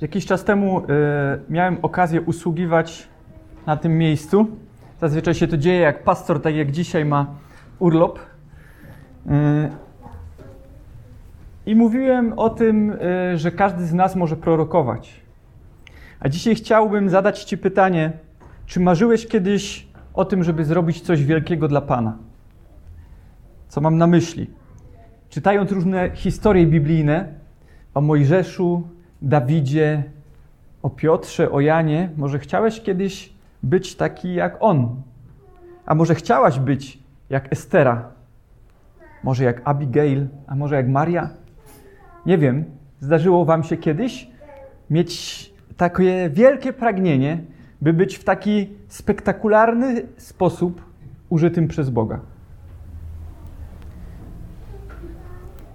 Jakiś czas temu y, miałem okazję usługiwać na tym miejscu. Zazwyczaj się to dzieje, jak pastor, tak jak dzisiaj, ma urlop. Y, I mówiłem o tym, y, że każdy z nas może prorokować. A dzisiaj chciałbym zadać Ci pytanie, czy marzyłeś kiedyś o tym, żeby zrobić coś wielkiego dla Pana? Co mam na myśli? Czytając różne historie biblijne o Mojżeszu, Dawidzie, o Piotrze, o Janie, może chciałeś kiedyś być taki jak on? A może chciałaś być jak Estera? Może jak Abigail? A może jak Maria? Nie wiem, zdarzyło wam się kiedyś mieć takie wielkie pragnienie, by być w taki spektakularny sposób użytym przez Boga.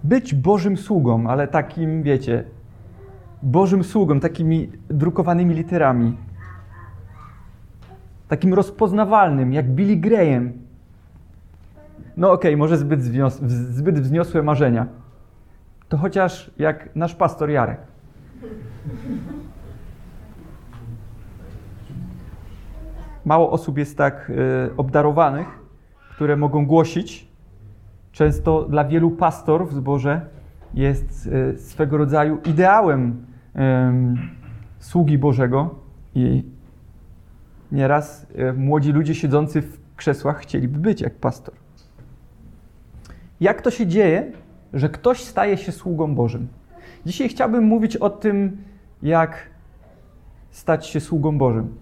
Być Bożym sługą, ale takim, wiecie, Bożym sługą, takimi drukowanymi literami. Takim rozpoznawalnym, jak Billy Graham. No okej, okay, może zbyt, zbyt wzniosłe marzenia. To chociaż jak nasz pastor Jarek. Mało osób jest tak y, obdarowanych, które mogą głosić. Często dla wielu pastorów w zborze jest y, swego rodzaju ideałem sługi Bożego i nieraz młodzi ludzie siedzący w krzesłach chcieliby być jak pastor. Jak to się dzieje, że ktoś staje się sługą Bożym? Dzisiaj chciałbym mówić o tym, jak stać się sługą Bożym.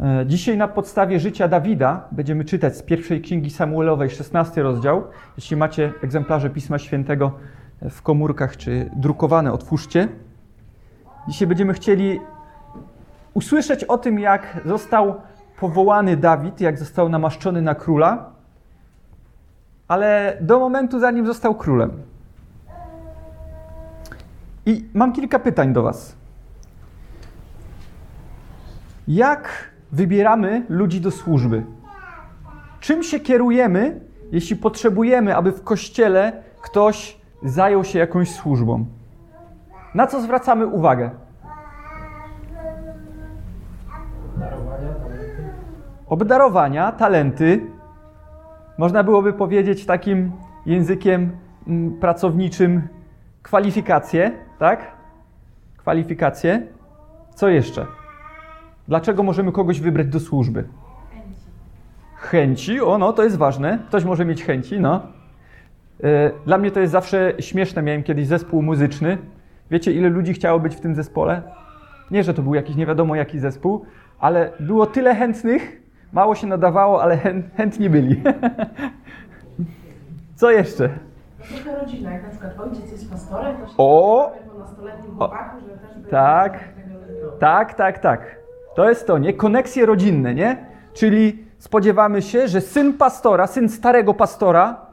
E, dzisiaj na podstawie życia Dawida będziemy czytać z pierwszej księgi Samuelowej, 16 rozdział. Jeśli macie egzemplarze Pisma Świętego w komórkach czy drukowane, otwórzcie. Dzisiaj będziemy chcieli usłyszeć o tym, jak został powołany Dawid, jak został namaszczony na króla, ale do momentu, zanim został królem. I mam kilka pytań do Was. Jak wybieramy ludzi do służby? Czym się kierujemy, jeśli potrzebujemy, aby w kościele ktoś zajął się jakąś służbą? Na co zwracamy uwagę? Obdarowania, talenty. Można byłoby powiedzieć takim językiem mm, pracowniczym kwalifikacje, tak? Kwalifikacje. Co jeszcze? Dlaczego możemy kogoś wybrać do służby? Chęci. Chęci, o no, to jest ważne. Ktoś może mieć chęci, no. E, dla mnie to jest zawsze śmieszne. Miałem kiedyś zespół muzyczny. Wiecie, ile ludzi chciało być w tym zespole? Nie, że to był jakiś nie wiadomo jaki zespół, ale było tyle chętnych, mało się nadawało, ale chętni byli. Co jeszcze? Trochę rodzina, jak na przykład ojciec jest pastorem, to się o, nastoletnim chłopaku, że też tak, tak, tak, tak. To jest to, nie? Koneksje rodzinne, nie? Czyli spodziewamy się, że syn pastora, syn starego pastora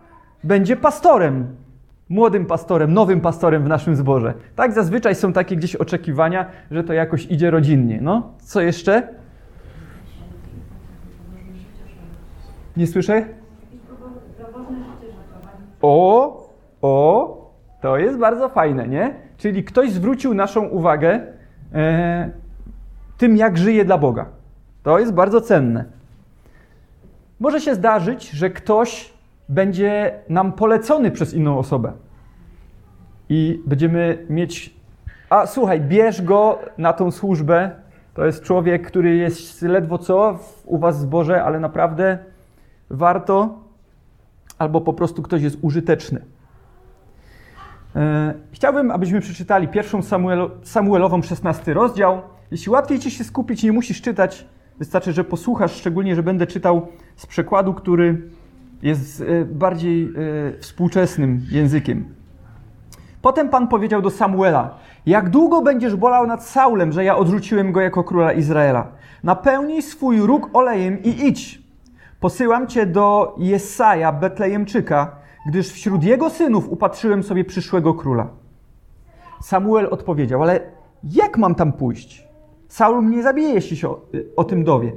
będzie pastorem, młodym pastorem, nowym pastorem w naszym zborze. Tak zazwyczaj są takie gdzieś oczekiwania, że to jakoś idzie rodzinnie. No, co jeszcze? Nie słyszę? O, o, to jest bardzo fajne, nie? Czyli ktoś zwrócił naszą uwagę e, tym, jak żyje dla Boga. To jest bardzo cenne. Może się zdarzyć, że ktoś będzie nam polecony przez inną osobę. I będziemy mieć. A słuchaj, bierz go na tą służbę. To jest człowiek, który jest ledwo co u was w zborze, ale naprawdę warto, albo po prostu ktoś jest użyteczny. E, chciałbym, abyśmy przeczytali pierwszą Samuel, Samuelową 16 rozdział. Jeśli łatwiej ci się skupić, nie musisz czytać, wystarczy, że posłuchasz, szczególnie, że będę czytał z przekładu, który jest e, bardziej e, współczesnym językiem. Potem Pan powiedział do Samuela: Jak długo będziesz bolał nad Saulem, że ja odrzuciłem go jako króla Izraela? Napełnij swój róg olejem i idź. Posyłam cię do Jesaja, Betlejemczyka, gdyż wśród jego synów upatrzyłem sobie przyszłego króla. Samuel odpowiedział: Ale jak mam tam pójść? Saul mnie zabije, jeśli się o, o tym dowie.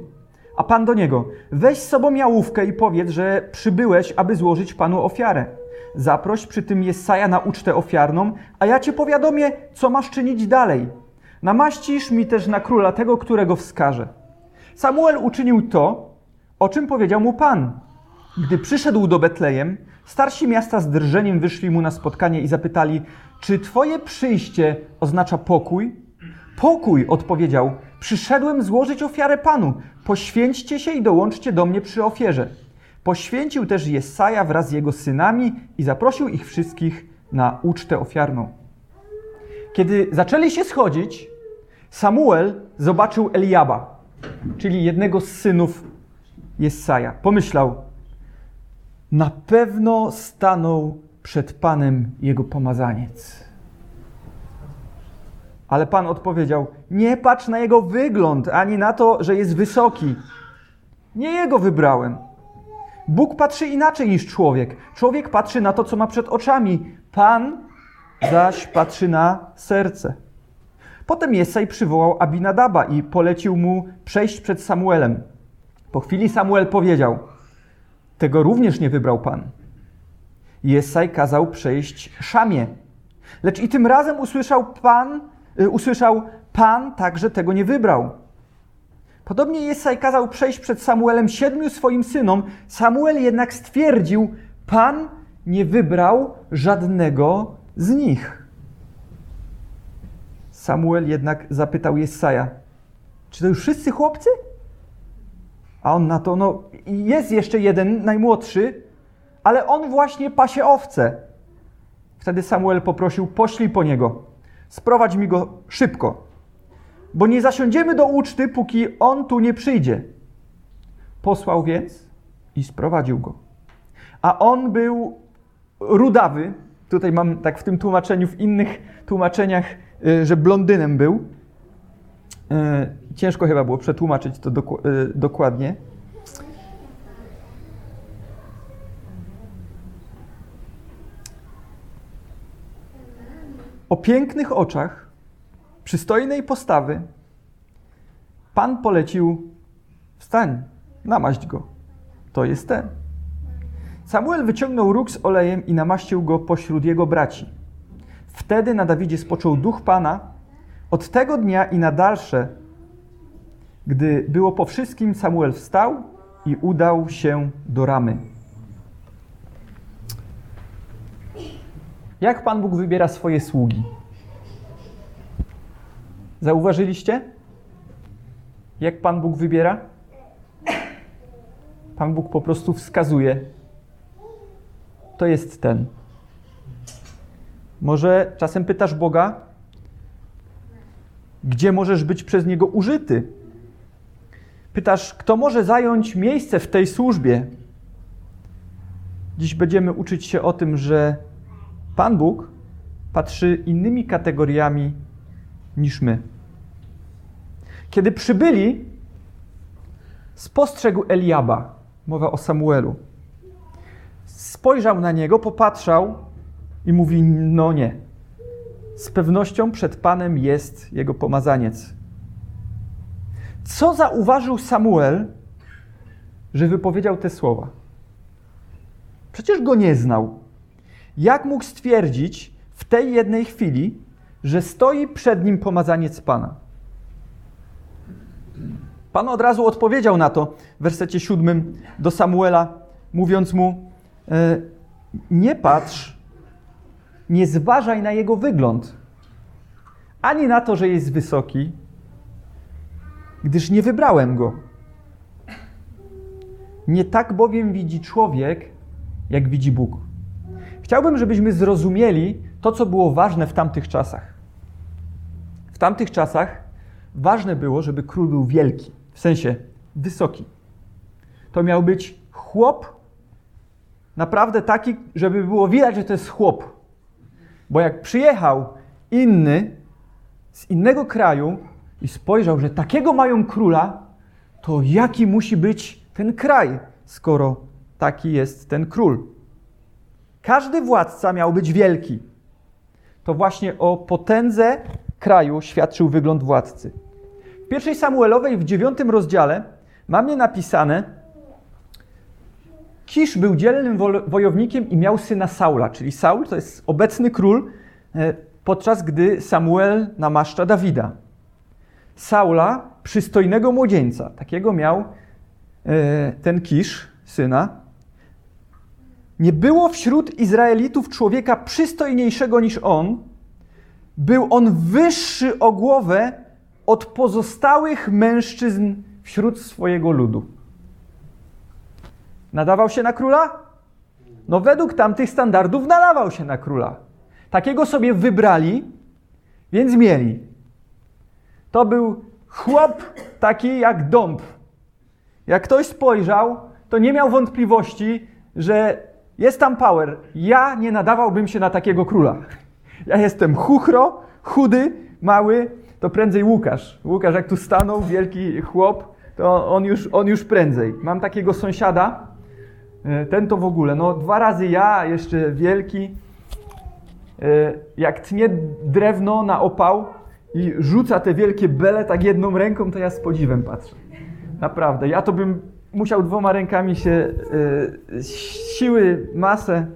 A pan do niego: Weź z sobą jałówkę i powiedz, że przybyłeś, aby złożyć panu ofiarę. Zaproś przy tym Jesaja na ucztę ofiarną, a ja cię powiadomię, co masz czynić dalej. Namaścisz mi też na króla tego, którego wskażę. Samuel uczynił to, o czym powiedział mu Pan. Gdy przyszedł do Betlejem, starsi miasta z drżeniem wyszli mu na spotkanie i zapytali, czy twoje przyjście oznacza pokój? Pokój, odpowiedział, przyszedłem złożyć ofiarę Panu. Poświęćcie się i dołączcie do mnie przy ofierze. Poświęcił też Jesaja wraz z jego synami i zaprosił ich wszystkich na ucztę ofiarną. Kiedy zaczęli się schodzić, Samuel zobaczył Eliaba, czyli jednego z synów Jesaja. Pomyślał, na pewno stanął przed Panem jego pomazaniec. Ale Pan odpowiedział: Nie patrz na jego wygląd, ani na to, że jest wysoki. Nie jego wybrałem. Bóg patrzy inaczej niż człowiek. Człowiek patrzy na to, co ma przed oczami. Pan zaś patrzy na serce. Potem Jesaj przywołał Abinadaba i polecił mu przejść przed Samuelem. Po chwili Samuel powiedział: Tego również nie wybrał Pan. Jesaj kazał przejść Szamie. Lecz i tym razem usłyszał Pan, usłyszał Pan także tego nie wybrał. Podobnie Jesaj kazał przejść przed Samuelem siedmiu swoim synom. Samuel jednak stwierdził, Pan nie wybrał żadnego z nich. Samuel jednak zapytał Jesaja, czy to już wszyscy chłopcy? A on na to, no jest jeszcze jeden, najmłodszy, ale on właśnie pasie owce. Wtedy Samuel poprosił, poślij po niego, sprowadź mi go szybko, bo nie zasiądziemy do uczty, póki on tu nie przyjdzie. Posłał więc i sprowadził go. A on był rudawy, tutaj mam tak w tym tłumaczeniu, w innych tłumaczeniach, y, że blondynem był. Y, ciężko chyba było przetłumaczyć to y, dokładnie. O pięknych oczach, przystojnej postawy, Pan polecił: Wstań, namaść go. To jest ten. Samuel wyciągnął róg z olejem i namaścił go pośród jego braci. Wtedy na Dawidzie spoczął duch Pana. Od tego dnia i na dalsze, gdy było po wszystkim, Samuel wstał i udał się do ramy. Jak Pan Bóg wybiera swoje sługi? Zauważyliście? Jak Pan Bóg wybiera? Pan Bóg po prostu wskazuje. To jest ten. Może czasem pytasz Boga, gdzie możesz być przez Niego użyty? Pytasz, kto może zająć miejsce w tej służbie? Dziś będziemy uczyć się o tym, że Pan Bóg patrzy innymi kategoriami niż my. Kiedy przybyli, spostrzegł Eliaba, mowa o Samuelu. Spojrzał na niego, popatrzał i mówi: No nie. Z pewnością przed Panem jest jego pomazaniec. Co zauważył Samuel, że wypowiedział te słowa? Przecież go nie znał. Jak mógł stwierdzić w tej jednej chwili, że stoi przed nim pomazaniec Pana? Pan od razu odpowiedział na to w wersecie siódmym do Samuela, mówiąc mu: e, Nie patrz, nie zważaj na jego wygląd, ani na to, że jest wysoki, gdyż nie wybrałem go. Nie tak bowiem widzi człowiek, jak widzi Bóg. Chciałbym, żebyśmy zrozumieli to, co było ważne w tamtych czasach. W tamtych czasach ważne było, żeby król był wielki, w sensie wysoki. To miał być chłop, naprawdę taki, żeby było widać, że to jest chłop. Bo jak przyjechał inny z innego kraju i spojrzał, że takiego mają króla, to jaki musi być ten kraj, skoro taki jest ten król? Każdy władca miał być wielki. To właśnie o potędze kraju świadczył wygląd władcy. W pierwszej Samuelowej w dziewiątym rozdziale mamy napisane, Kisz był dzielnym wojownikiem i miał syna Saula, czyli Saul to jest obecny król, e, podczas gdy Samuel namaszcza Dawida. Saula, przystojnego młodzieńca, takiego miał e, ten Kisz, syna. Nie było wśród Izraelitów człowieka przystojniejszego niż on. Był on wyższy o głowę od pozostałych mężczyzn wśród swojego ludu. Nadawał się na króla? No, według tamtych standardów nadawał się na króla. Takiego sobie wybrali, więc mieli. To był chłop taki jak dąb. Jak ktoś spojrzał, to nie miał wątpliwości, że jest tam power. Ja nie nadawałbym się na takiego króla. Ja jestem chuchro, chudy, mały, to prędzej Łukasz. Łukasz, jak tu stanął, wielki chłop, to on już, on już prędzej. Mam takiego sąsiada, e, ten to w ogóle, no dwa razy ja, jeszcze wielki. E, jak tnie drewno na opał i rzuca te wielkie bele tak jedną ręką, to ja z podziwem patrzę. Naprawdę, ja to bym musiał dwoma rękami się e, siły, masę.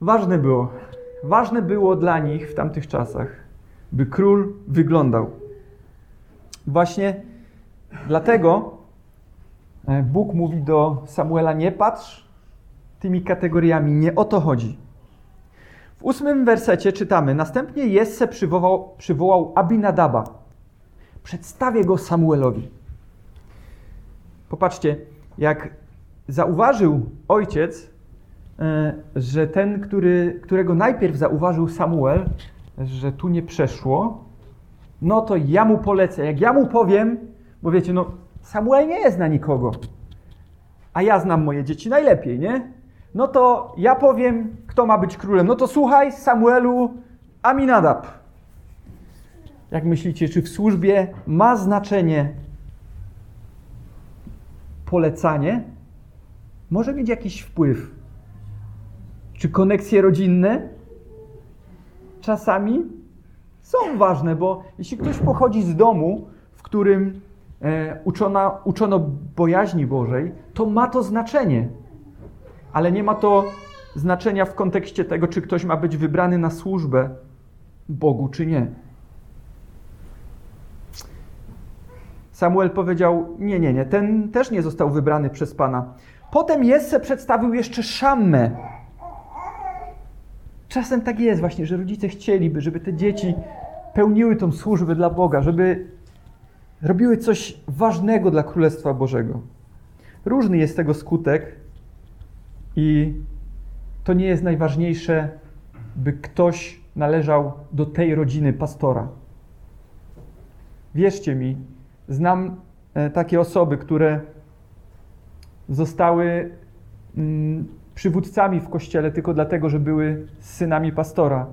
Ważne było. Ważne było dla nich w tamtych czasach, by król wyglądał. Właśnie dlatego e, Bóg mówi do Samuela: Nie patrz tymi kategoriami, nie o to chodzi. W ósmym wersecie czytamy: Następnie Jesse przywołał, przywołał Abinadaba. Przedstawię go Samuelowi. Popatrzcie, jak zauważył ojciec, e, że ten, który, którego najpierw zauważył Samuel, że tu nie przeszło, no to ja mu polecę. Jak ja mu powiem, bo wiecie, no Samuel nie jest na nikogo, a ja znam moje dzieci najlepiej, nie? No to ja powiem, kto ma być królem. No to słuchaj, Samuelu, Aminadab. Jak myślicie, czy w służbie ma znaczenie polecanie? Może mieć jakiś wpływ. Czy koneksje rodzinne? Czasami są ważne, bo jeśli ktoś pochodzi z domu, w którym e, uczona, uczono bojaźni Bożej, to ma to znaczenie. Ale nie ma to znaczenia w kontekście tego, czy ktoś ma być wybrany na służbę Bogu, czy nie. Samuel powiedział: Nie, nie, nie, ten też nie został wybrany przez Pana. Potem Jesse przedstawił jeszcze Szammę. Czasem tak jest właśnie, że rodzice chcieliby, żeby te dzieci pełniły tą służbę dla Boga, żeby robiły coś ważnego dla Królestwa Bożego. Różny jest tego skutek i to nie jest najważniejsze, by ktoś należał do tej rodziny pastora. Wierzcie mi, znam e, takie osoby, które zostały mm, przywódcami w kościele tylko dlatego, że były synami pastora.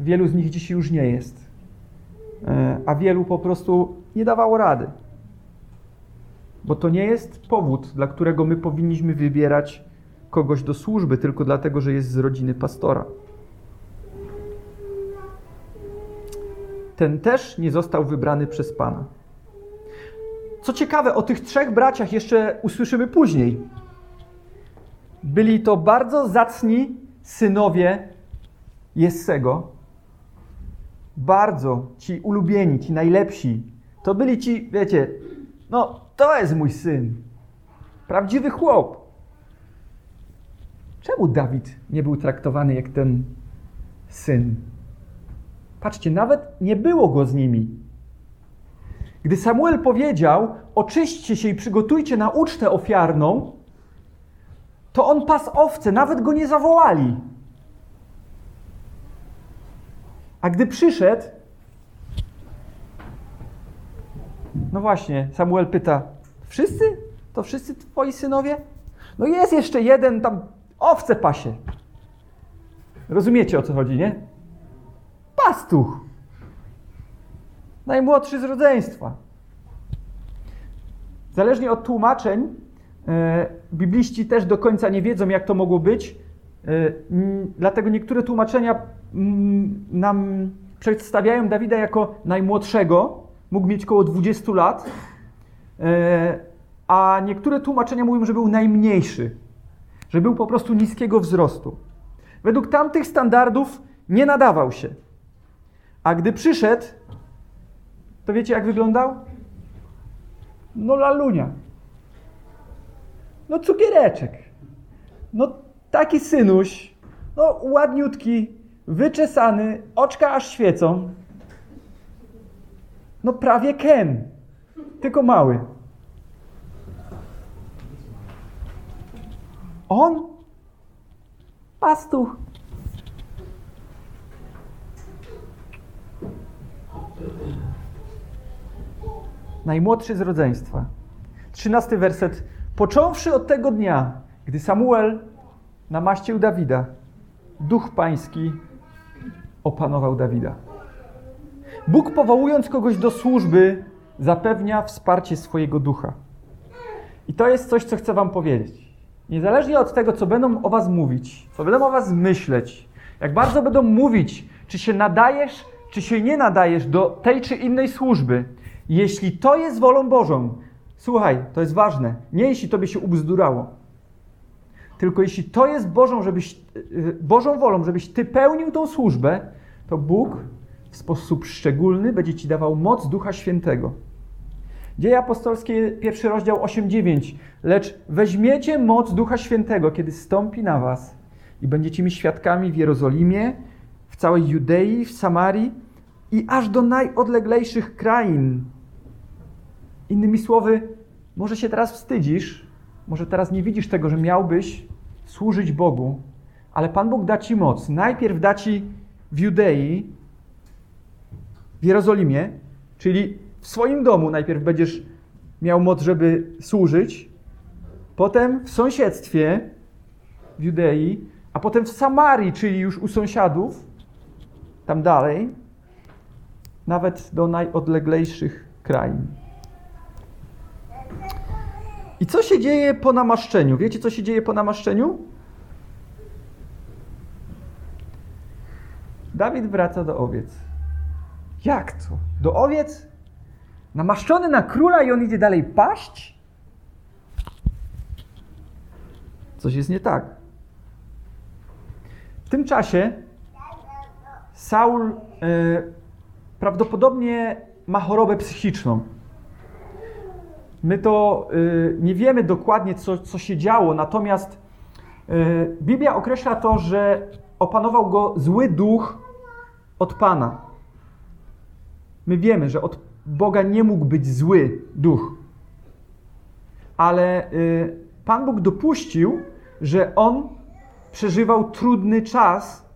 Wielu z nich dzisiaj już nie jest, e, a wielu po prostu nie dawało rady. Bo to nie jest powód, dla którego my powinniśmy wybierać kogoś do służby, tylko dlatego, że jest z rodziny pastora. Ten też nie został wybrany przez Pana. Co ciekawe, o tych trzech braciach jeszcze usłyszymy później. Byli to bardzo zacni synowie Jessego. Bardzo ci ulubieni, ci najlepsi. To byli ci, wiecie, no to jest mój syn. Prawdziwy chłop. Czemu Dawid nie był traktowany jak ten syn? Patrzcie, nawet nie było go z nimi. Gdy Samuel powiedział: Oczyśćcie się i przygotujcie na ucztę ofiarną, to on pas owce, nawet go nie zawołali. A gdy przyszedł, no właśnie, Samuel pyta: Wszyscy? To wszyscy twoi synowie? No jest jeszcze jeden tam owce pasie. Rozumiecie o co chodzi, nie? Pastuch. Najmłodszy z rodzeństwa. Zależnie od tłumaczeń, e, bibliści też do końca nie wiedzą, jak to mogło być. E, dlatego niektóre tłumaczenia nam przedstawiają Dawida jako najmłodszego. Mógł mieć około 20 lat. E, a niektóre tłumaczenia mówią, że był najmniejszy, że był po prostu niskiego wzrostu. Według tamtych standardów nie nadawał się. A gdy przyszedł, to wiecie jak wyglądał? No lalunia. No cukiereczek. No taki synuś. No ładniutki, wyczesany, oczka aż świecą. No prawie Ken, tylko mały. On? Pastuch. Najmłodszy z rodzeństwa. Trzynasty werset. Począwszy od tego dnia, gdy Samuel namaścił Dawida, duch pański opanował Dawida. Bóg powołując kogoś do służby, zapewnia wsparcie swojego ducha. I to jest coś, co chcę Wam powiedzieć. Niezależnie od tego, co będą o Was mówić, co będą o Was myśleć, jak bardzo będą mówić, czy się nadajesz, czy się nie nadajesz do tej czy innej służby, jeśli to jest wolą Bożą, słuchaj, to jest ważne, nie jeśli tobie się ubzdurało, tylko jeśli to jest Bożą, żebyś, y, Bożą wolą, żebyś ty pełnił tą służbę, to Bóg w sposób szczególny będzie ci dawał moc Ducha Świętego. Dzieje apostolskie, pierwszy rozdział 8-9. Lecz weźmiecie moc Ducha Świętego, kiedy stąpi na was i będziecie mi świadkami w Jerozolimie, w całej Judei, w Samarii i aż do najodleglejszych krain. Innymi słowy, może się teraz wstydzisz, może teraz nie widzisz tego, że miałbyś służyć Bogu, ale Pan Bóg da ci moc. Najpierw da ci w Judei, w Jerozolimie, czyli w swoim domu najpierw będziesz miał moc, żeby służyć, potem w sąsiedztwie w Judei, a potem w Samarii, czyli już u sąsiadów, tam dalej, nawet do najodleglejszych krain. I co się dzieje po namaszczeniu? Wiecie, co się dzieje po namaszczeniu? Dawid wraca do owiec. Jak to? Do owiec? Namaszczony na króla i on idzie dalej paść? Coś jest nie tak. W tym czasie Saul e, prawdopodobnie ma chorobę psychiczną. My to y, nie wiemy dokładnie, co, co się działo, natomiast y, Biblia określa to, że opanował go zły duch od Pana. My wiemy, że od Boga nie mógł być zły duch. Ale y, Pan Bóg dopuścił, że on przeżywał trudny czas.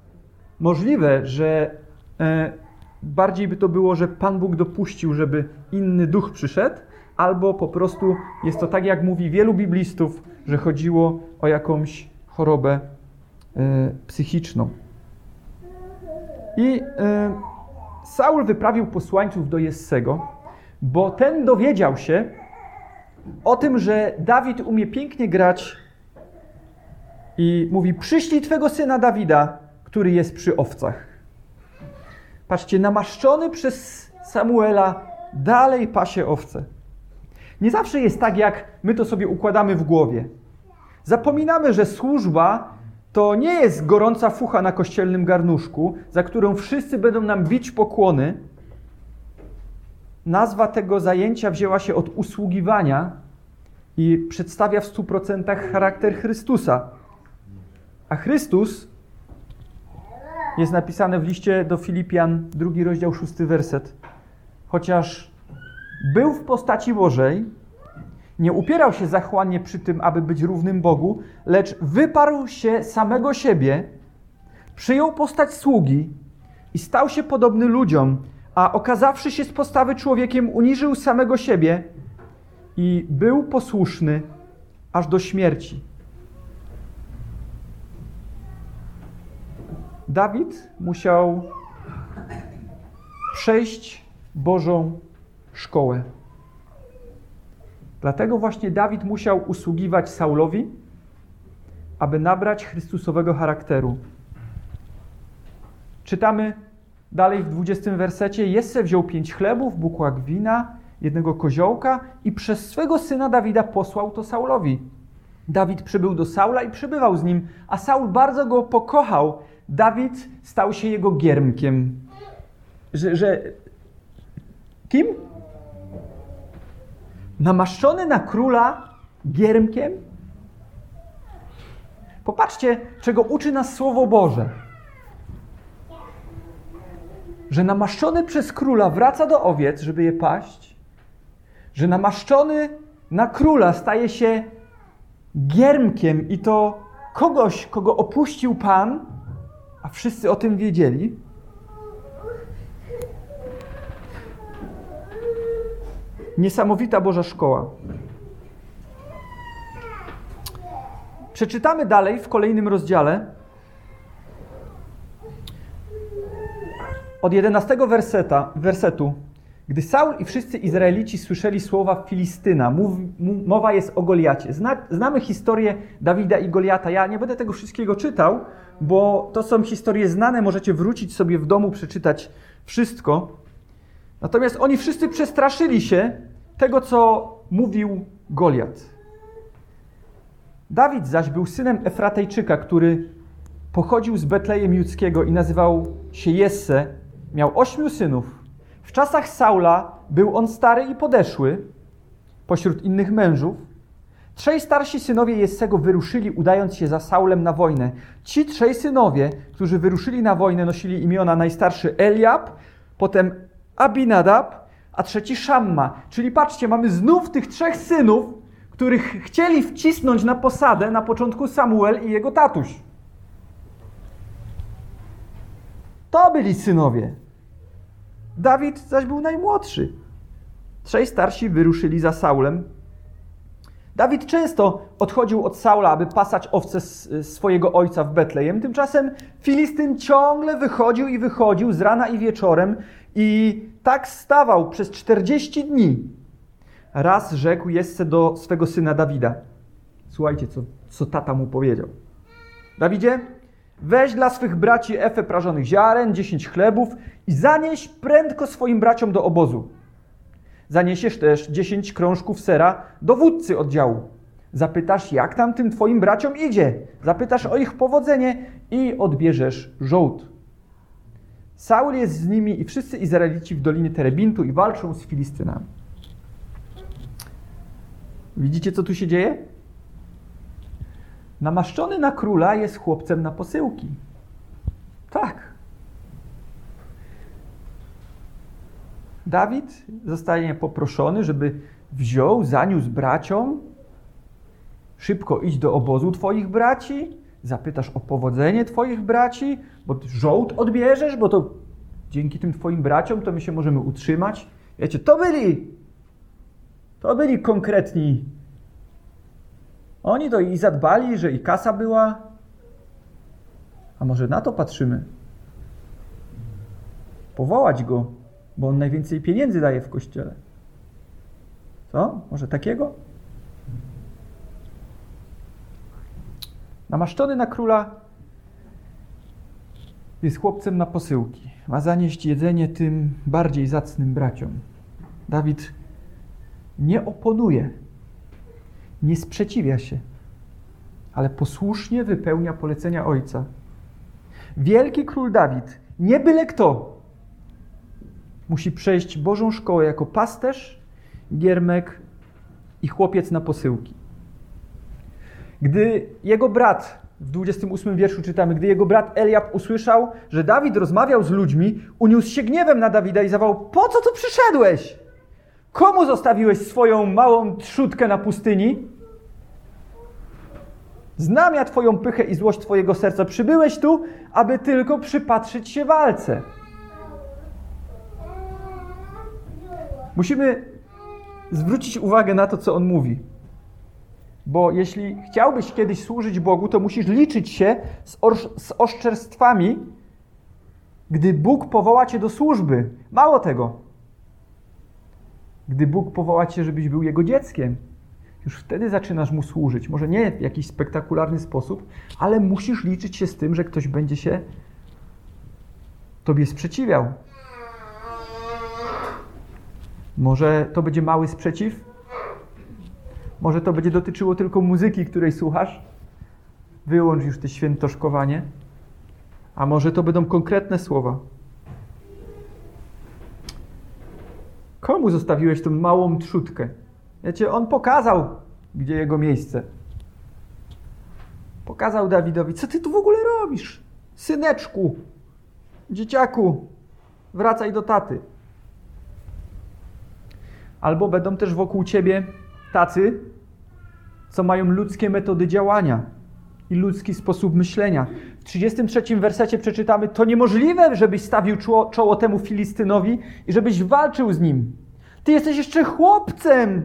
Możliwe, że bardziej by to było, że Pan Bóg dopuścił, żeby inny duch przyszedł, albo po prostu jest to tak, jak mówi wielu biblistów, że chodziło o jakąś chorobę y, psychiczną. I y, Saul wyprawił posłańców do Jessego, bo ten dowiedział się o tym, że Dawid umie pięknie grać i mówi: Przyślij twego syna Dawida, który jest przy owcach. Patrzcie, namaszczony przez Samuela dalej pasie owce. Nie zawsze jest tak, jak my to sobie układamy w głowie. Zapominamy, że służba to nie jest gorąca fucha na kościelnym garnuszku, za którą wszyscy będą nam bić pokłony. Nazwa tego zajęcia wzięła się od usługiwania i przedstawia w 100% charakter Chrystusa. A Chrystus jest napisane w liście do Filipian, drugi rozdział, szósty werset. Chociaż był w postaci Bożej, nie upierał się zachłannie przy tym, aby być równym Bogu, lecz wyparł się samego siebie, przyjął postać sługi i stał się podobny ludziom, a okazawszy się z postawy człowiekiem, uniżył samego siebie i był posłuszny aż do śmierci. Dawid musiał przejść Bożą szkołę. Dlatego właśnie Dawid musiał usługiwać Saulowi, aby nabrać Chrystusowego charakteru. Czytamy dalej w 20 wersecie: Jesse wziął pięć chlebów, bukłak wina jednego koziołka i przez swego syna Dawida posłał to Saulowi. Dawid przybył do Saula i przebywał z nim, a Saul bardzo go pokochał. Dawid stał się jego giermkiem. Że, że... Kim? Namaszczony na króla giermkiem? Popatrzcie, czego uczy nas Słowo Boże. Że namaszczony przez króla wraca do owiec, żeby je paść, że namaszczony na króla staje się giermkiem i to kogoś, kogo opuścił Pan, a wszyscy o tym wiedzieli. Niesamowita Boża szkoła. Przeczytamy dalej w kolejnym rozdziale. Od 11 werseta, wersetu. Gdy Saul i wszyscy Izraelici słyszeli słowa Filistyna, mów, mowa jest o Goliacie. Zna, znamy historię Dawida i Goliata. Ja nie będę tego wszystkiego czytał, bo to są historie znane, możecie wrócić sobie w domu, przeczytać wszystko. Natomiast oni wszyscy przestraszyli się tego, co mówił Goliat. Dawid zaś był synem Efratejczyka, który pochodził z Betlejem Judzkiego i nazywał się Jesse. Miał ośmiu synów. W czasach Saula był on stary i podeszły pośród innych mężów. Trzej starsi synowie Jessego wyruszyli, udając się za Saulem na wojnę. Ci trzej synowie, którzy wyruszyli na wojnę, nosili imiona najstarszy Eliab, potem Abinadab, a trzeci Szamma. Czyli patrzcie, mamy znów tych trzech synów, których chcieli wcisnąć na posadę na początku Samuel i jego tatuś. To byli synowie. Dawid zaś był najmłodszy. Trzej starsi wyruszyli za Saulem. Dawid często odchodził od Saula, aby pasać owce swojego ojca w Betlejem. Tymczasem Filistyn ciągle wychodził i wychodził z rana i wieczorem i tak stawał przez 40 dni. Raz rzekł Jesse do swego syna Dawida. Słuchajcie, co, co tata mu powiedział. Dawidzie, weź dla swych braci efę prażonych ziaren, 10 chlebów i zanieś prędko swoim braciom do obozu. Zaniesiesz też 10 krążków sera dowódcy oddziału. Zapytasz, jak tam tym twoim braciom idzie. Zapytasz o ich powodzenie i odbierzesz żołd. Saul jest z nimi i wszyscy Izraelici w dolinie Terebintu i walczą z Filistynami. Widzicie, co tu się dzieje? Namaszczony na króla jest chłopcem na posyłki. Tak. Dawid zostaje poproszony, żeby wziął, zaniósł braciom. Szybko idź do obozu twoich braci, zapytasz o powodzenie twoich braci, bo żołd odbierzesz, bo to dzięki tym twoim braciom to my się możemy utrzymać. Wiecie, to byli to byli konkretni. Oni to i zadbali, że i kasa była. A może na to patrzymy? Powołać go, bo on najwięcej pieniędzy daje w kościele. Co? Może takiego? Namaszczony na króla jest chłopcem na posyłki. Ma zanieść jedzenie tym bardziej zacnym braciom. Dawid nie oponuje, nie sprzeciwia się, ale posłusznie wypełnia polecenia ojca. Wielki król Dawid, nie byle kto, musi przejść Bożą szkołę jako pasterz, giermek i chłopiec na posyłki. Gdy jego brat, w 28 wierszu czytamy, gdy jego brat Eliab usłyszał, że Dawid rozmawiał z ludźmi, uniósł się gniewem na Dawida i zawołał: Po co tu przyszedłeś? Komu zostawiłeś swoją małą trzutkę na pustyni? Znam ja Twoją pychę i złość Twojego serca. Przybyłeś tu, aby tylko przypatrzyć się walce. Musimy zwrócić uwagę na to, co on mówi. Bo jeśli chciałbyś kiedyś służyć Bogu, to musisz liczyć się z, z oszczerstwami, gdy Bóg powoła cię do służby. Mało tego, gdy Bóg powoła cię, żebyś był Jego dzieckiem, już wtedy zaczynasz Mu służyć. Może nie w jakiś spektakularny sposób, ale musisz liczyć się z tym, że ktoś będzie się Tobie sprzeciwiał. Może to będzie mały sprzeciw? Może to będzie dotyczyło tylko muzyki, której słuchasz? Wyłącz już te świętoszkowanie. A może to będą konkretne słowa? Komu zostawiłeś tą małą trzutkę? Wiecie, on pokazał, gdzie jego miejsce. Pokazał Dawidowi, co ty tu w ogóle robisz? Syneczku, dzieciaku, wracaj do taty. Albo będą też wokół ciebie tacy, co mają ludzkie metody działania i ludzki sposób myślenia. W 33 wersecie przeczytamy: To niemożliwe, żebyś stawił czoło, temu Filistynowi i żebyś walczył z nim. Ty jesteś jeszcze chłopcem,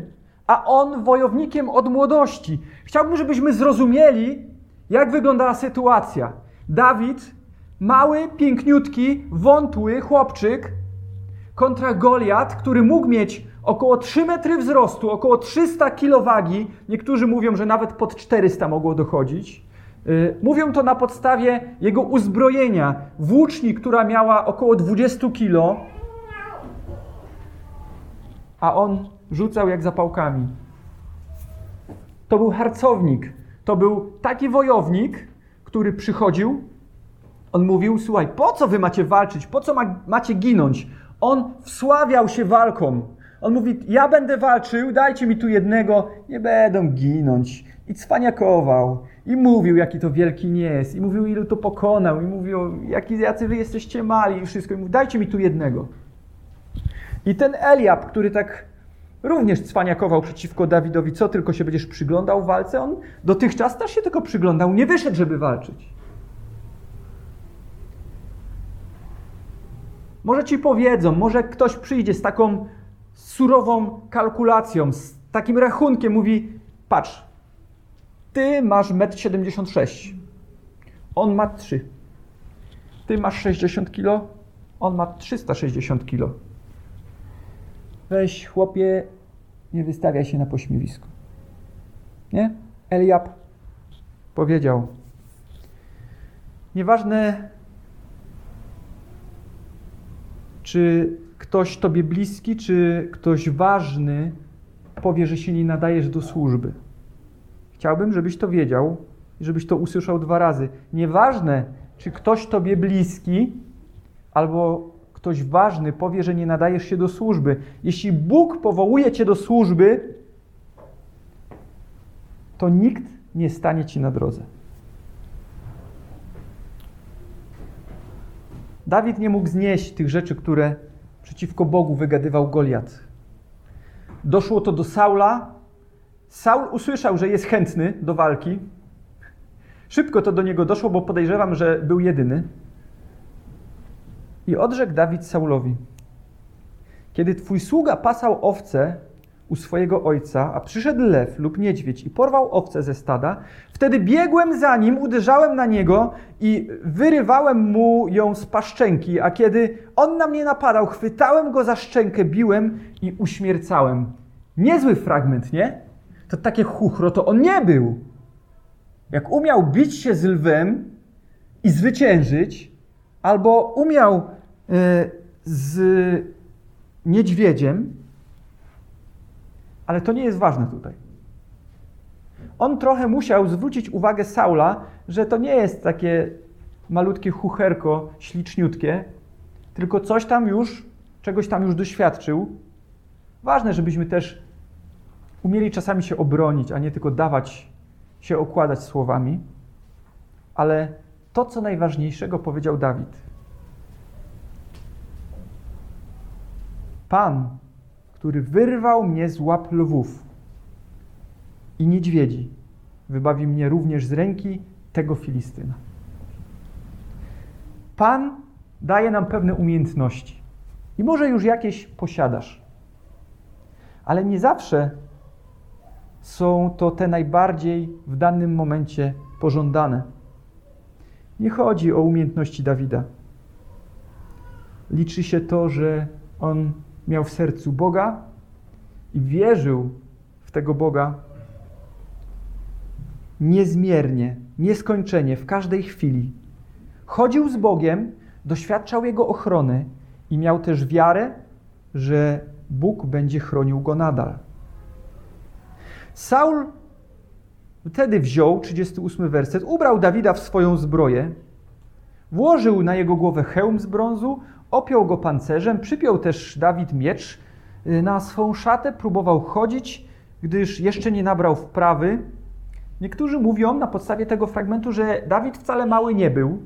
a on wojownikiem od młodości. Chciałbym, żebyśmy zrozumieli, jak wyglądała sytuacja. Dawid, mały, piękniutki, wątły chłopczyk, kontra Goliat, który mógł mieć około 3 metry wzrostu, około 300 kg wagi. Niektórzy mówią, że nawet pod 400 mogło dochodzić. Y, mówią to na podstawie jego uzbrojenia. Włóczni, która miała około 20 kg, a on rzucał jak zapałkami. To był harcownik. To był taki wojownik, który przychodził. On mówił: Słuchaj, po co wy macie walczyć? Po co ma, macie ginąć? On wsławiał się walką. On mówi: Ja będę walczył, dajcie mi tu jednego, nie będą ginąć. I cwaniakował. I mówił, jaki to wielki nie jest. I mówił, ilu to pokonał. I mówił, jaki, jacy wy jesteście mali. I wszystko. I mówił, dajcie mi tu jednego. I ten Eliab, który tak również cwaniakował przeciwko Dawidowi, co tylko się będziesz przyglądał w walce, on dotychczas też się tylko przyglądał, nie wyszedł, żeby walczyć. Może ci powiedzą, może ktoś przyjdzie z taką surową kalkulacją, z takim rachunkiem, mówi: Patrz, ty masz 1,76 m, on ma 3. Ty masz 60 kg, on ma 360 kg. Weź, chłopie, nie wystawiaj się na pośmiewisku. Nie? Eliab powiedział: Nieważne, czy ktoś tobie bliski, czy ktoś ważny powie, że się nie nadajesz do służby. Chciałbym, żebyś to wiedział i żebyś to usłyszał dwa razy. Nieważne, czy ktoś tobie bliski albo ktoś ważny powie, że nie nadajesz się do służby. Jeśli Bóg powołuje cię do służby, to nikt nie stanie ci na drodze. Dawid nie mógł znieść tych rzeczy, które przeciwko Bogu wygadywał Goliat. Doszło to do Saula. Saul usłyszał, że jest chętny do walki. Szybko to do niego doszło, bo podejrzewam, że był jedyny. I odrzekł Dawid Saulowi: Kiedy twój sługa pasał owce u swojego ojca, a przyszedł lew lub niedźwiedź i porwał owce ze stada, wtedy biegłem za nim, uderzałem na niego i wyrywałem mu ją z paszczęki, a kiedy on na mnie napadał, chwytałem go za szczękę, biłem i uśmiercałem. Niezły fragment, nie? To takie chuchro to on nie był. Jak umiał bić się z lwem i zwyciężyć, albo umiał e, z niedźwiedziem, ale to nie jest ważne tutaj. On trochę musiał zwrócić uwagę Saula, że to nie jest takie malutkie chucherko, śliczniutkie, tylko coś tam już, czegoś tam już doświadczył. Ważne, żebyśmy też umieli czasami się obronić, a nie tylko dawać się okładać słowami. Ale to, co najważniejszego powiedział Dawid. Pan który wyrwał mnie z łap lwów i niedźwiedzi, wybawi mnie również z ręki tego Filistyna. Pan daje nam pewne umiejętności i może już jakieś posiadasz, ale nie zawsze są to te najbardziej w danym momencie pożądane. Nie chodzi o umiejętności Dawida. Liczy się to, że on miał w sercu Boga i wierzył w tego Boga niezmiernie, nieskończenie, w każdej chwili. Chodził z Bogiem, doświadczał Jego ochrony i miał też wiarę, że Bóg będzie chronił go nadal. Saul wtedy wziął, 38 werset, ubrał Dawida w swoją zbroję, włożył na jego głowę hełm z brązu, opiął go pancerzem, przypiął też Dawid miecz y, na swą szatę, próbował chodzić, gdyż jeszcze nie nabrał wprawy. Niektórzy mówią na podstawie tego fragmentu, że Dawid wcale mały nie był,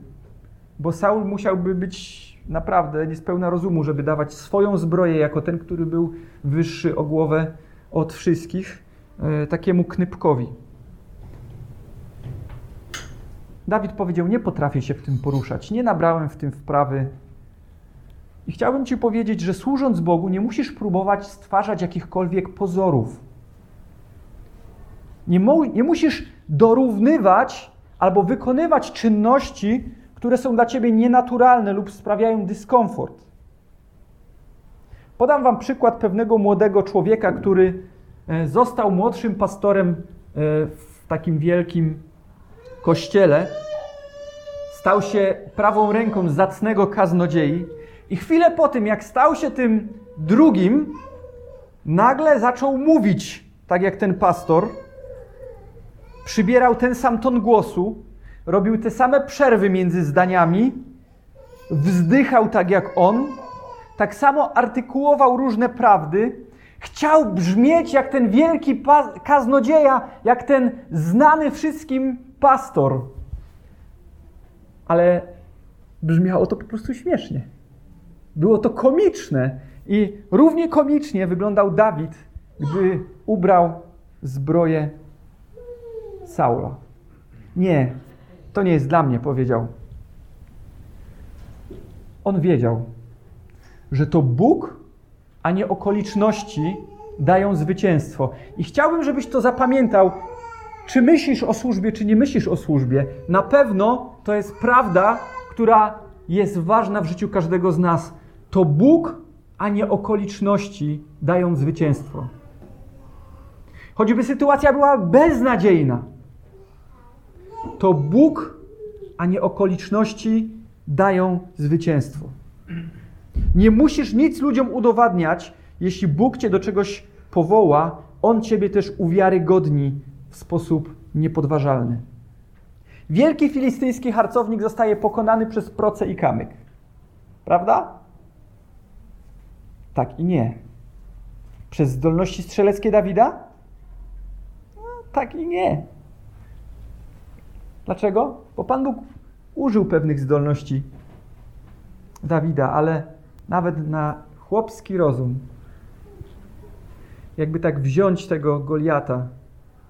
bo Saul musiałby być naprawdę niespełna rozumu, żeby dawać swoją zbroję jako ten, który był wyższy o głowę od wszystkich, e, takiemu knypkowi. Dawid powiedział: Nie potrafię się w tym poruszać, nie nabrałem w tym wprawy. I chciałbym Ci powiedzieć, że służąc Bogu, nie musisz próbować stwarzać jakichkolwiek pozorów. Nie, nie musisz dorównywać albo wykonywać czynności, które są dla ciebie nienaturalne lub sprawiają dyskomfort. Podam wam przykład pewnego młodego człowieka, który e, został młodszym pastorem e, w takim wielkim kościele. Stał się prawą ręką zacnego kaznodziei i chwilę po tym, jak stał się tym drugim, nagle zaczął mówić tak jak ten pastor. Przybierał ten sam ton głosu, robił te same przerwy między zdaniami, wzdychał tak jak on, tak samo artykułował różne prawdy, chciał brzmieć jak ten wielki kaznodzieja, jak ten znany wszystkim pastor. Ale brzmiało to po prostu śmiesznie. Było to komiczne. I równie komicznie wyglądał Dawid, gdy ubrał zbroję Saula. Nie, to nie jest dla mnie, powiedział. On wiedział, że to Bóg, a nie okoliczności dają zwycięstwo. I chciałbym, żebyś to zapamiętał. Czy myślisz o służbie, czy nie myślisz o służbie? Na pewno to jest prawda, która jest ważna w życiu każdego z nas. To Bóg, a nie okoliczności dają zwycięstwo. Choćby sytuacja była beznadziejna, to Bóg, a nie okoliczności dają zwycięstwo. Nie musisz nic ludziom udowadniać, jeśli Bóg cię do czegoś powoła, On ciebie też uwiarygodni w sposób niepodważalny. Wielki filistyński harcownik zostaje pokonany przez proce i kamyk. Prawda? Tak i nie. Przez zdolności strzeleckie Dawida? No, tak i nie. Dlaczego? Bo Pan Bóg użył pewnych zdolności Dawida, ale nawet na chłopski rozum, jakby tak wziąć tego Goliata,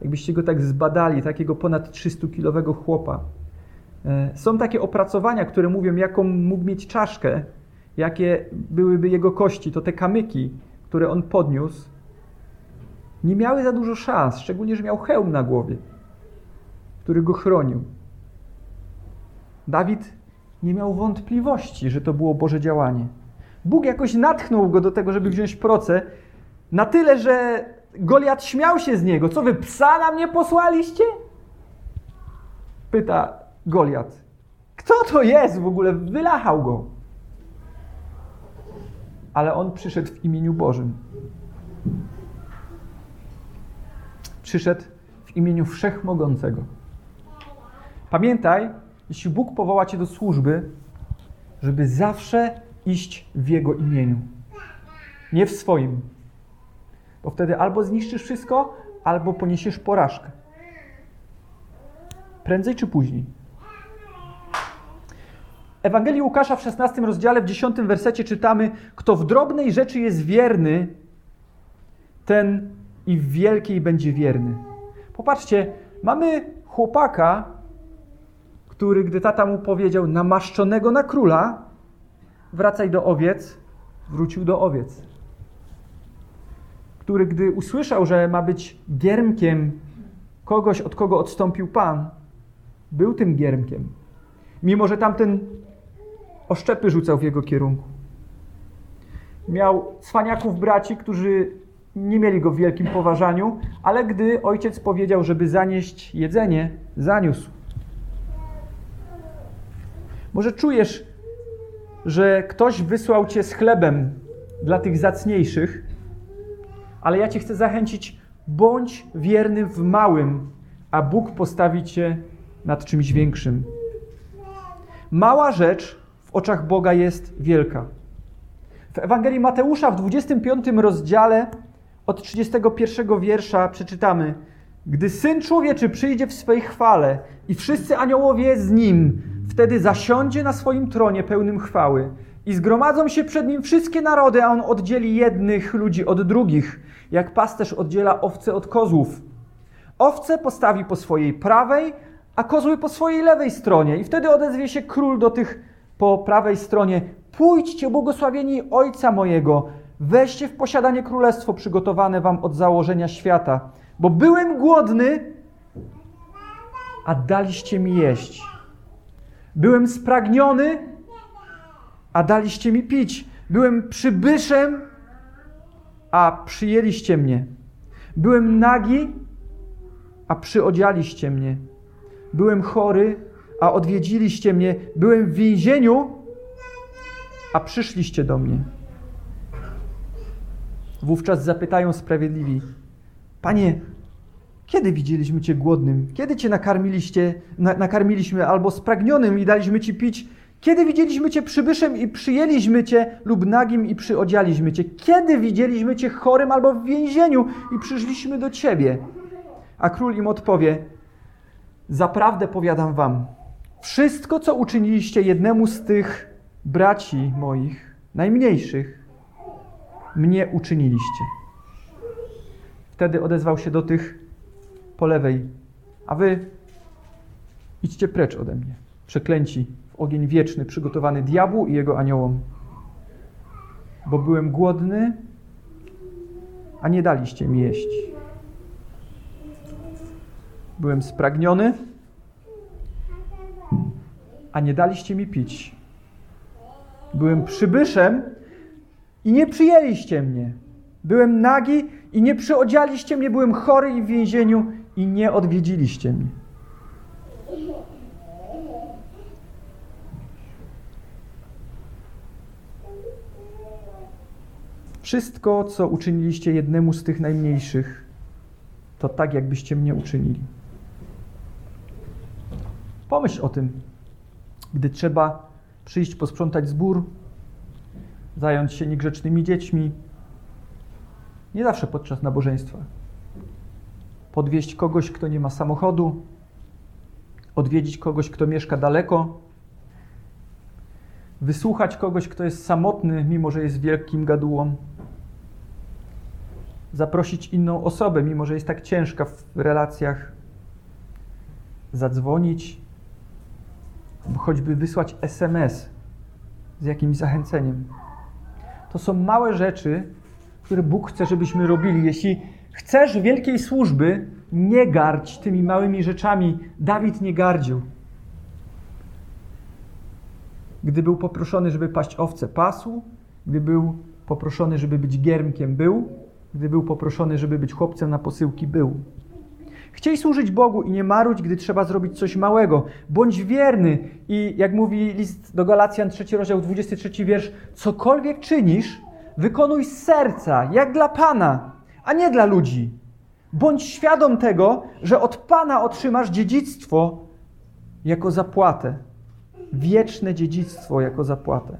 jakbyście go tak zbadali, takiego ponad 300-kilowego chłopa. E, są takie opracowania, które mówią, jaką mógł mieć czaszkę, jakie byłyby jego kości. To te kamyki, które on podniósł, nie miały za dużo szans, szczególnie, że miał hełm na głowie który go chronił. Dawid nie miał wątpliwości, że to było Boże działanie. Bóg jakoś natchnął go do tego, żeby wziąć proce, na tyle, że Goliat śmiał się z niego. Co wy psa na mnie posłaliście? Pyta Goliat. Kto to jest w ogóle? Wylachał go. Ale on przyszedł w imieniu Bożym. Przyszedł w imieniu Wszechmogącego. Pamiętaj, jeśli Bóg powoła cię do służby, żeby zawsze iść w Jego imieniu, nie w swoim. Bo wtedy albo zniszczysz wszystko, albo poniesiesz porażkę. Prędzej czy później. Ewangelii Łukasza w 16 rozdziale, w 10 wersecie czytamy: Kto w drobnej rzeczy jest wierny, ten i w wielkiej będzie wierny. Popatrzcie, mamy chłopaka, który, gdy tata mu powiedział, namaszczonego na króla, wracaj do owiec, wrócił do owiec. Który, gdy usłyszał, że ma być giermkiem kogoś, od kogo odstąpił Pan, był tym giermkiem. Mimo, że tamten oszczepy rzucał w jego kierunku. Miał cwaniaków braci, którzy nie mieli go w wielkim poważaniu, ale gdy ojciec powiedział, żeby zanieść jedzenie, zaniósł. Może czujesz, że ktoś wysłał cię z chlebem dla tych zacniejszych, ale ja Cię chcę zachęcić, bądź wierny w małym, a Bóg postawi Cię nad czymś większym. Mała rzecz w oczach Boga jest wielka. W Ewangelii Mateusza w 25 rozdziale od 31 wiersza przeczytamy: Gdy syn człowieczy przyjdzie w swej chwale i wszyscy aniołowie z nim, wtedy zasiądzie na swoim tronie pełnym chwały i zgromadzą się przed nim wszystkie narody, a on oddzieli jednych ludzi od drugich, jak pasterz oddziela owce od kozłów. Owce postawi po swojej prawej, a kozły po swojej lewej stronie. I wtedy odezwie się król do tych po prawej stronie: Pójdźcie, błogosławieni Ojca mojego, weźcie w posiadanie królestwo przygotowane wam od założenia świata. Bo byłem głodny, a daliście mi jeść. Byłem spragniony, a daliście mi pić. Byłem przybyszem, a przyjęliście mnie. Byłem nagi, a przyodzialiście mnie. Byłem chory, a odwiedziliście mnie. Byłem w więzieniu, a przyszliście do mnie. Wówczas zapytają sprawiedliwi: Panie, kiedy widzieliśmy Cię głodnym? Kiedy Cię nakarmiliście, na, nakarmiliśmy albo spragnionym i daliśmy Ci pić? Kiedy widzieliśmy Cię przybyszem i przyjęliśmy Cię lub nagim i przyodzialiśmy Cię? Kiedy widzieliśmy Cię chorym albo w więzieniu i przyszliśmy do Ciebie? A król im odpowie: Zaprawdę powiadam Wam, wszystko, co uczyniliście jednemu z tych braci moich, najmniejszych, mnie uczyniliście. Wtedy odezwał się do tych po lewej, a wy idźcie precz ode mnie, przeklęci w ogień wieczny przygotowany diabłu i jego aniołom. Bo byłem głodny, a nie daliście mi jeść. Byłem spragniony, a nie daliście mi pić. Byłem przybyszem i nie przyjęliście mnie. Byłem nagi i nie przyodzialiście mnie. Byłem chory i w więzieniu i nie odwiedziliście mnie. Wszystko, co uczyniliście jednemu z tych najmniejszych, to tak, jakbyście mnie uczynili. Pomyśl o tym, gdy trzeba przyjść posprzątać zbór, zająć się niegrzecznymi dziećmi, nie zawsze podczas nabożeństwa. Podwieźć kogoś, kto nie ma samochodu, odwiedzić kogoś, kto mieszka daleko, wysłuchać kogoś, kto jest samotny, mimo że jest wielkim gadułą, zaprosić inną osobę, mimo że jest tak ciężka w relacjach, zadzwonić, choćby wysłać SMS z jakimś zachęceniem. To są małe rzeczy, które Bóg chce, żebyśmy robili. Jeśli chcesz wielkiej służby, nie gardź tymi małymi rzeczami. Dawid nie gardził. Gdy był poproszony, żeby paść owce, pasł. Gdy był poproszony, żeby być giermkiem, był. Gdy był poproszony, żeby być chłopcem na posyłki, był. Chciej służyć Bogu i nie marudź, gdy trzeba zrobić coś małego. Bądź wierny i jak mówi list do Galacjan, 3 rozdział, 23 wiersz, cokolwiek czynisz, wykonuj z serca, jak dla Pana, a nie dla ludzi. Bądź świadom tego, że od Pana otrzymasz dziedzictwo jako zapłatę. Wieczne dziedzictwo jako zapłatę.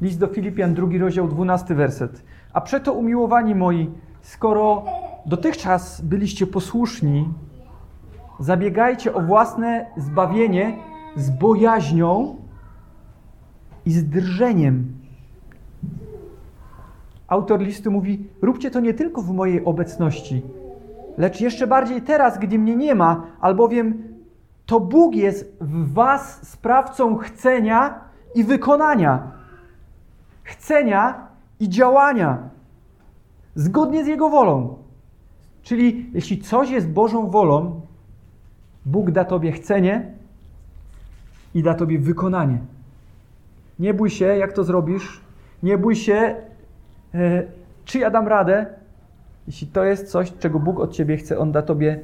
List do Filipian, drugi rozdział, 12 werset. A przeto umiłowani moi, skoro dotychczas byliście posłuszni, zabiegajcie o własne zbawienie z bojaźnią i z drżeniem. Autor listu mówi: Róbcie to nie tylko w mojej obecności, lecz jeszcze bardziej teraz, gdy mnie nie ma, albowiem to Bóg jest w Was sprawcą chcenia i wykonania. Chcenia i działania zgodnie z Jego wolą. Czyli jeśli coś jest Bożą wolą, Bóg da Tobie chcenie i da Tobie wykonanie. Nie bój się, jak to zrobisz. Nie bój się, e, czy ja dam radę. Jeśli to jest coś, czego Bóg od Ciebie chce, On da Tobie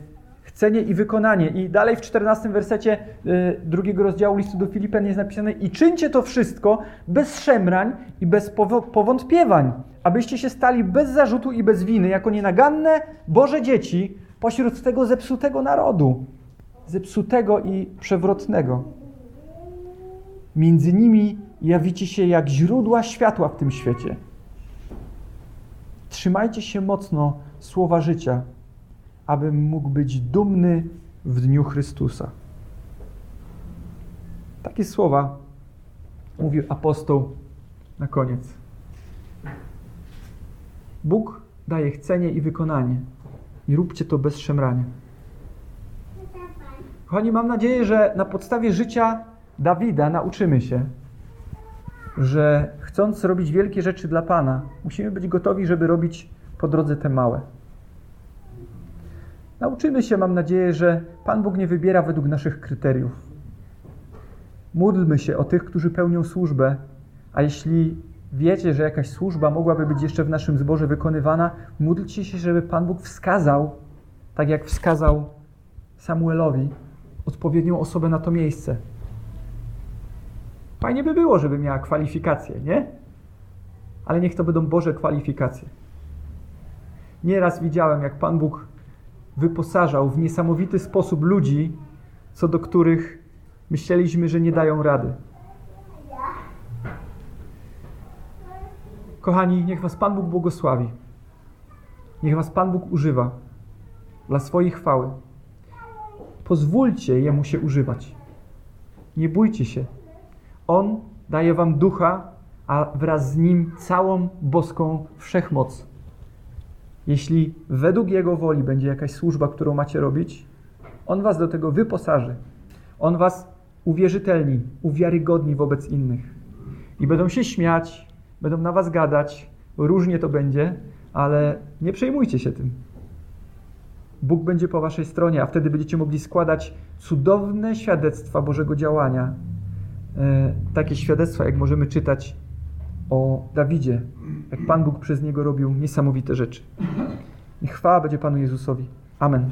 chcenie i wykonanie. I dalej w 14 wersecie y, drugiego rozdziału listu do Filipen jest napisane i czyńcie to wszystko bez szemrań i bez powątpiewań, abyście się stali bez zarzutu i bez winy, jako nienaganne Boże dzieci pośród tego zepsutego narodu, zepsutego i przewrotnego. Między nimi jawicie się jak źródła światła w tym świecie. Trzymajcie się mocno słowa życia, abym mógł być dumny w dniu Chrystusa. Takie słowa mówił apostoł na koniec. Bóg daje chcenie i wykonanie. I róbcie to bez szemrania. Kochani, mam nadzieję, że na podstawie życia Dawida nauczymy się, że chcąc robić wielkie rzeczy dla Pana, musimy być gotowi, żeby robić po drodze te małe. Nauczymy się, mam nadzieję, że Pan Bóg nie wybiera według naszych kryteriów. Módlmy się o tych, którzy pełnią służbę, a jeśli wiecie, że jakaś służba mogłaby być jeszcze w naszym zborze wykonywana, módlcie się, żeby Pan Bóg wskazał, tak jak wskazał Samuelowi, odpowiednią osobę na to miejsce. Fajnie by było, żeby miała kwalifikacje, nie? Ale niech to będą Boże kwalifikacje. Nieraz widziałem, jak Pan Bóg wyposażał w niesamowity sposób ludzi, co do których myśleliśmy, że nie dają rady. Kochani, niech Was Pan Bóg błogosławi. Niech Was Pan Bóg używa dla swojej chwały. Pozwólcie Jemu się używać. Nie bójcie się. On daje Wam ducha, a wraz z nim całą boską wszechmoc. Jeśli według Jego woli będzie jakaś służba, którą macie robić, On Was do tego wyposaży. On Was uwierzytelni, uwiarygodni wobec innych. I będą się śmiać, będą na Was gadać, różnie to będzie, ale nie przejmujcie się tym. Bóg będzie po Waszej stronie, a wtedy będziecie mogli składać cudowne świadectwa Bożego działania. E, takie świadectwa, jak możemy czytać o Dawidzie, jak Pan Bóg przez niego robił niesamowite rzeczy. Niech chwała będzie Panu Jezusowi. Amen.